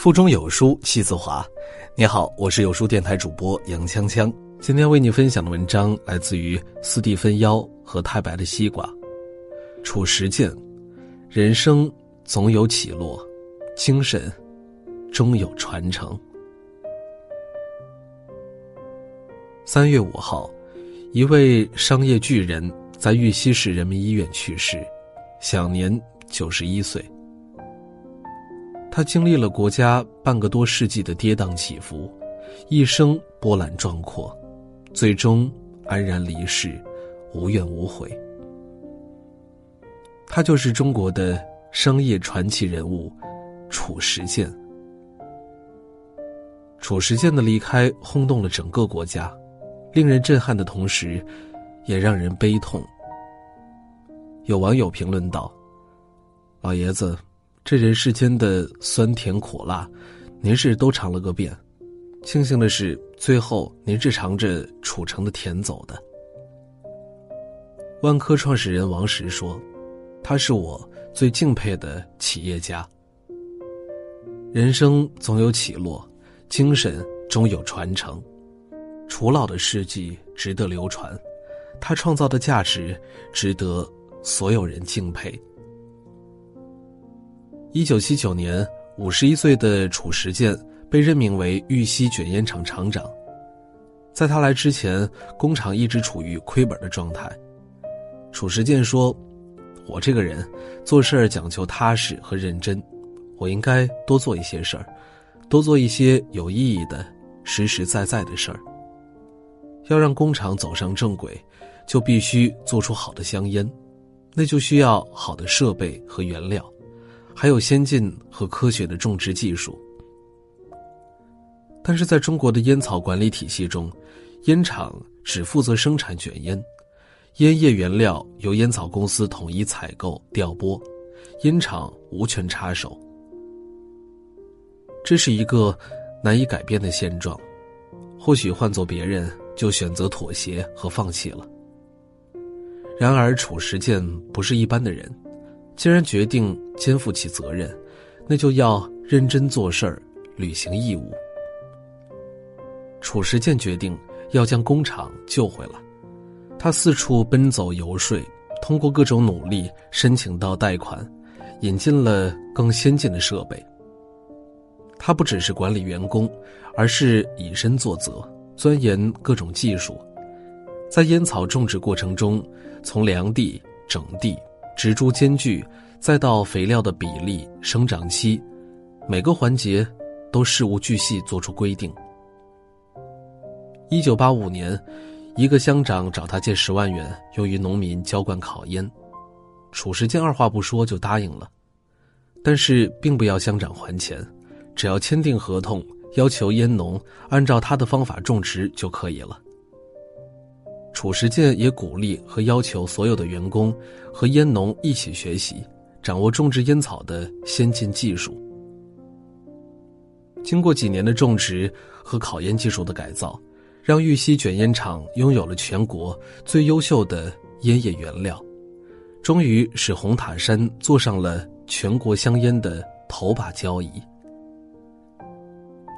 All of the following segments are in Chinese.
腹中有书气自华。你好，我是有书电台主播杨锵锵。今天为你分享的文章来自于斯蒂芬妖和太白的西瓜。处实践，人生总有起落，精神终有传承。三月五号，一位商业巨人在玉溪市人民医院去世，享年九十一岁。他经历了国家半个多世纪的跌宕起伏，一生波澜壮阔，最终安然离世，无怨无悔。他就是中国的商业传奇人物褚时健。褚时健的离开轰动了整个国家，令人震撼的同时，也让人悲痛。有网友评论道：“老爷子。”这人世间的酸甜苦辣，您是都尝了个遍。庆幸的是，最后您是尝着楚城的甜走的。万科创始人王石说：“他是我最敬佩的企业家。人生总有起落，精神终有传承。楚老的事迹值得流传，他创造的价值值得所有人敬佩。”一九七九年，五十一岁的褚时健被任命为玉溪卷烟厂厂长。在他来之前，工厂一直处于亏本的状态。褚时健说：“我这个人做事儿讲求踏实和认真，我应该多做一些事儿，多做一些有意义的、实实在在的事儿。要让工厂走上正轨，就必须做出好的香烟，那就需要好的设备和原料。”还有先进和科学的种植技术，但是在中国的烟草管理体系中，烟厂只负责生产卷烟，烟叶原料由烟草公司统一采购调拨，烟厂无权插手。这是一个难以改变的现状，或许换做别人就选择妥协和放弃了。然而，褚时健不是一般的人。竟然决定肩负起责任，那就要认真做事儿，履行义务。褚时健决定要将工厂救回来，他四处奔走游说，通过各种努力申请到贷款，引进了更先进的设备。他不只是管理员工，而是以身作则，钻研各种技术，在烟草种植过程中，从良地、整地。植株间距，再到肥料的比例、生长期，每个环节都事无巨细做出规定。一九八五年，一个乡长找他借十万元，用于农民浇灌烤烟，褚时健二话不说就答应了，但是并不要乡长还钱，只要签订合同，要求烟农按照他的方法种植就可以了。褚时健也鼓励和要求所有的员工和烟农一起学习，掌握种植烟草的先进技术。经过几年的种植和考烟技术的改造，让玉溪卷烟厂拥有了全国最优秀的烟叶原料，终于使红塔山坐上了全国香烟的头把交椅。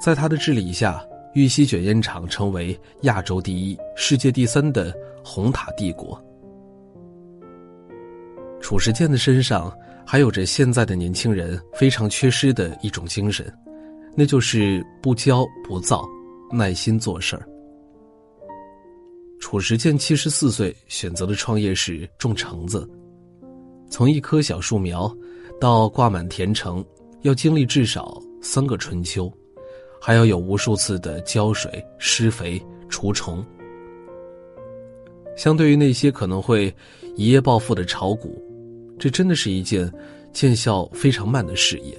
在他的治理下。玉溪卷烟厂成为亚洲第一、世界第三的红塔帝国。褚时健的身上还有着现在的年轻人非常缺失的一种精神，那就是不骄不躁，耐心做事儿。褚时健七十四岁选择的创业是种橙子，从一棵小树苗到挂满甜橙，要经历至少三个春秋。还要有无数次的浇水、施肥、除虫。相对于那些可能会一夜暴富的炒股，这真的是一件见效非常慢的事业，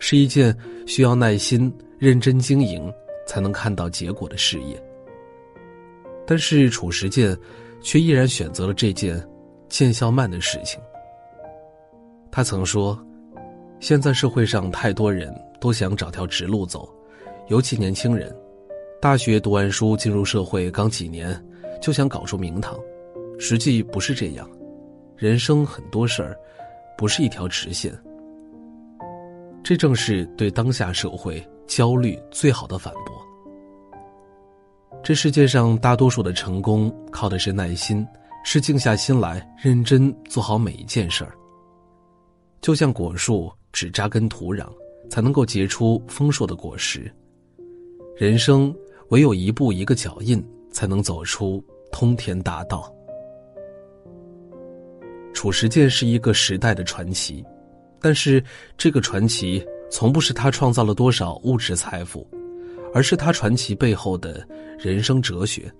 是一件需要耐心、认真经营才能看到结果的事业。但是褚时健却依然选择了这件见效慢的事情。他曾说：“现在社会上太多人都想找条直路走。”尤其年轻人，大学读完书进入社会刚几年，就想搞出名堂，实际不是这样。人生很多事儿，不是一条直线。这正是对当下社会焦虑最好的反驳。这世界上大多数的成功，靠的是耐心，是静下心来认真做好每一件事儿。就像果树只扎根土壤，才能够结出丰硕的果实。人生唯有一步一个脚印，才能走出通天大道。褚时健是一个时代的传奇，但是这个传奇从不是他创造了多少物质财富，而是他传奇背后的人生哲学。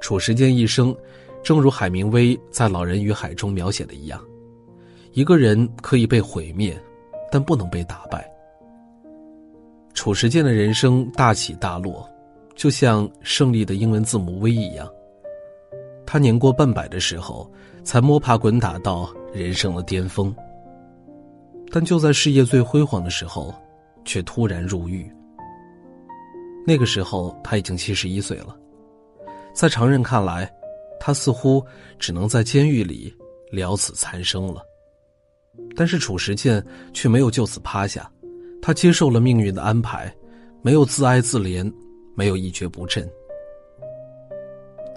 褚时健一生，正如海明威在《老人与海》中描写的一样，一个人可以被毁灭，但不能被打败。褚时健的人生大起大落，就像胜利的英文字母 V 一样。他年过半百的时候。才摸爬滚打到人生的巅峰，但就在事业最辉煌的时候，却突然入狱。那个时候他已经七十一岁了，在常人看来，他似乎只能在监狱里了此残生了。但是褚时健却没有就此趴下，他接受了命运的安排，没有自哀自怜，没有一蹶不振。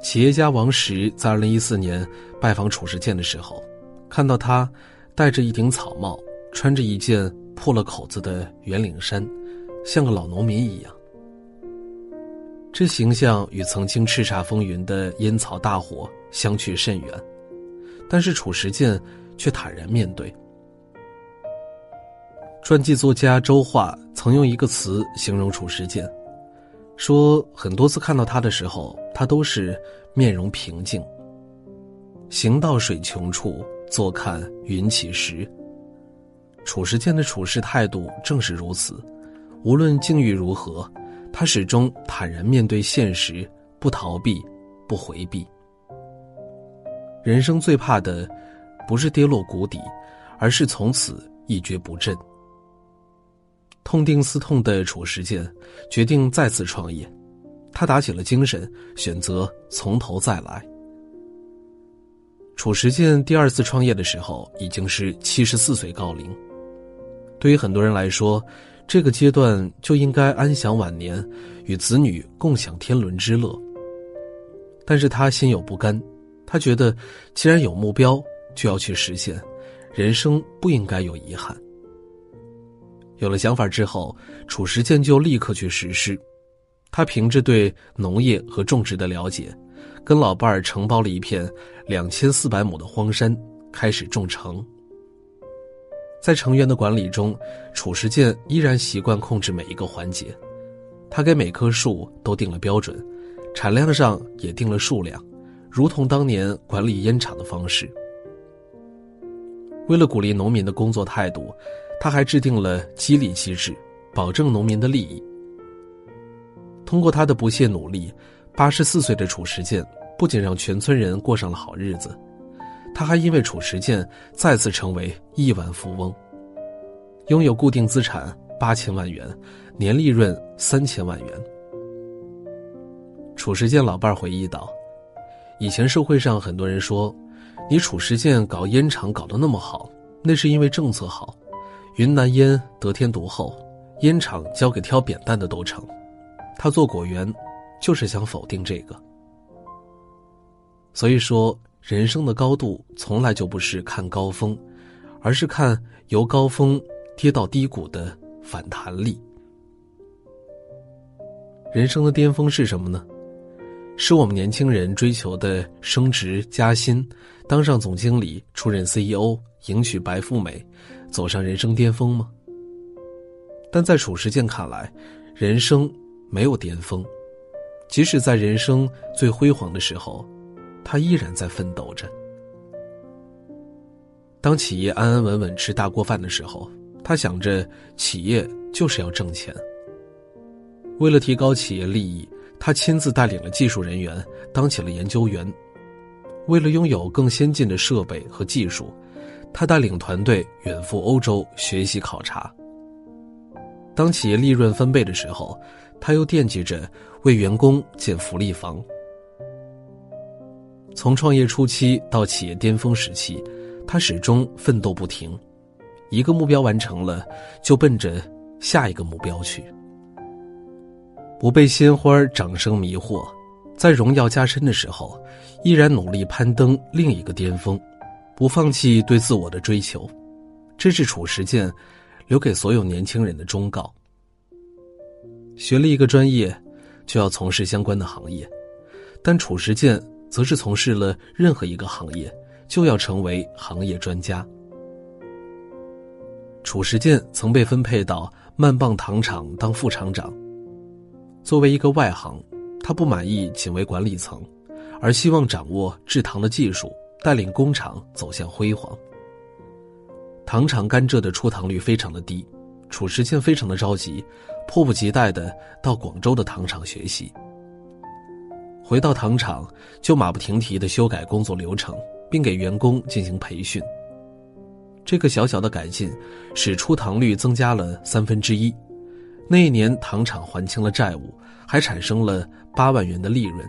企业家王石在二零一四年拜访褚时健的时候，看到他戴着一顶草帽，穿着一件破了口子的圆领衫，像个老农民一样。这形象与曾经叱咤风云的烟草大火相去甚远，但是褚时健却坦然面对。传记作家周桦曾用一个词形容褚时健。说很多次看到他的时候，他都是面容平静。行到水穷处，坐看云起时。褚时健的处事态度正是如此，无论境遇如何，他始终坦然面对现实，不逃避，不回避。人生最怕的，不是跌落谷底，而是从此一蹶不振。痛定思痛的褚时健决定再次创业，他打起了精神，选择从头再来。褚时健第二次创业的时候已经是七十四岁高龄，对于很多人来说，这个阶段就应该安享晚年，与子女共享天伦之乐。但是他心有不甘，他觉得既然有目标，就要去实现，人生不应该有遗憾。有了想法之后，褚时健就立刻去实施。他凭着对农业和种植的了解，跟老伴儿承包了一片两千四百亩的荒山，开始种橙。在成员的管理中，褚时健依然习惯控制每一个环节。他给每棵树都定了标准，产量上也定了数量，如同当年管理烟厂的方式。为了鼓励农民的工作态度。他还制定了激励机制，保证农民的利益。通过他的不懈努力，八十四岁的褚时健不仅让全村人过上了好日子，他还因为褚时健再次成为亿万富翁，拥有固定资产八千万元，年利润三千万元。褚时健老伴儿回忆道：“以前社会上很多人说，你褚时健搞烟厂搞得那么好，那是因为政策好。”云南烟得天独厚，烟厂交给挑扁担的都成。他做果园，就是想否定这个。所以说，人生的高度从来就不是看高峰，而是看由高峰跌到低谷的反弹力。人生的巅峰是什么呢？是我们年轻人追求的升职加薪，当上总经理，出任 CEO，迎娶白富美。走上人生巅峰吗？但在褚时健看来，人生没有巅峰，即使在人生最辉煌的时候，他依然在奋斗着。当企业安安稳稳吃大锅饭的时候，他想着企业就是要挣钱。为了提高企业利益，他亲自带领了技术人员当起了研究员。为了拥有更先进的设备和技术。他带领团队远赴欧洲学习考察。当企业利润翻倍的时候，他又惦记着为员工建福利房。从创业初期到企业巅峰时期，他始终奋斗不停，一个目标完成了，就奔着下一个目标去，不被鲜花掌声迷惑，在荣耀加深的时候，依然努力攀登另一个巅峰，不放弃对自我的追求，这是褚时健留给所有年轻人的忠告。学了一个专业，就要从事相关的行业，但褚时健则是从事了任何一个行业，就要成为行业专家。褚时健曾被分配到曼棒糖厂当副厂长。作为一个外行，他不满意仅为管理层，而希望掌握制糖的技术，带领工厂走向辉煌。糖厂甘蔗的出糖率非常的低，褚时健非常的着急，迫不及待的到广州的糖厂学习。回到糖厂，就马不停蹄的修改工作流程，并给员工进行培训。这个小小的改进，使出糖率增加了三分之一。那一年，糖厂还清了债务，还产生了八万元的利润。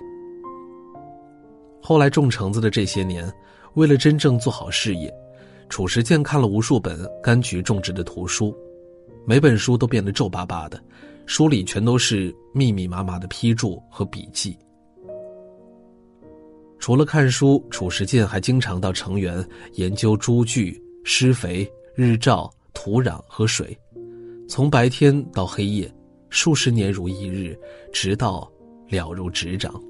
后来种橙子的这些年，为了真正做好事业，褚时健看了无数本柑橘种植的图书，每本书都变得皱巴巴的，书里全都是密密麻麻的批注和笔记。除了看书，褚时健还经常到成园研究株距。施肥、日照、土壤和水，从白天到黑夜，数十年如一日，直到了如指掌。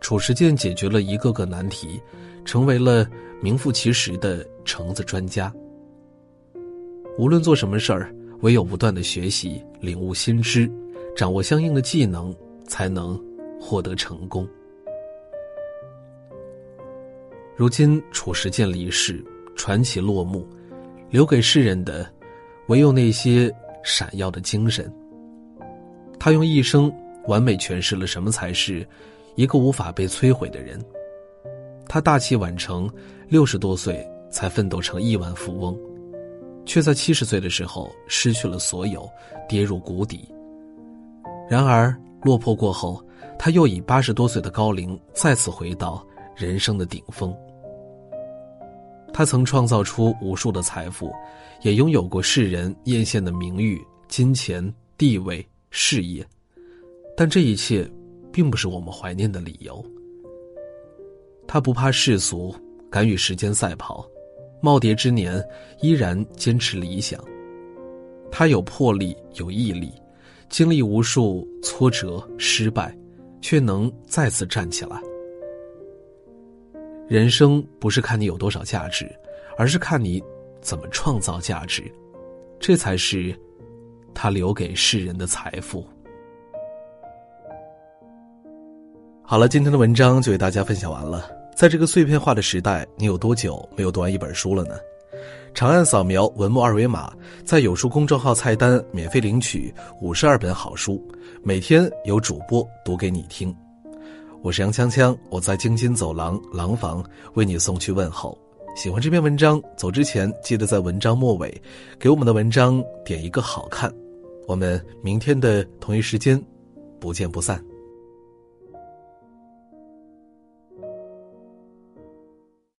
褚时健解决了一个个难题，成为了名副其实的橙子专家。无论做什么事儿，唯有不断的学习、领悟新知，掌握相应的技能，才能获得成功。如今，褚时健离世，传奇落幕，留给世人的，唯有那些闪耀的精神。他用一生完美诠释了什么才是一个无法被摧毁的人。他大器晚成，六十多岁才奋斗成亿万富翁，却在七十岁的时候失去了所有，跌入谷底。然而，落魄过后，他又以八十多岁的高龄再次回到人生的顶峰。他曾创造出无数的财富，也拥有过世人艳羡的名誉、金钱、地位、事业，但这一切，并不是我们怀念的理由。他不怕世俗，敢与时间赛跑，耄耋之年依然坚持理想。他有魄力，有毅力，经历无数挫折、失败，却能再次站起来。人生不是看你有多少价值，而是看你怎么创造价值，这才是他留给世人的财富。好了，今天的文章就为大家分享完了。在这个碎片化的时代，你有多久没有读完一本书了呢？长按扫描文末二维码，在有书公众号菜单免费领取五十二本好书，每天有主播读给你听。我是杨锵锵，我在京津走廊廊坊为你送去问候。喜欢这篇文章，走之前记得在文章末尾给我们的文章点一个好看。我们明天的同一时间不见不散。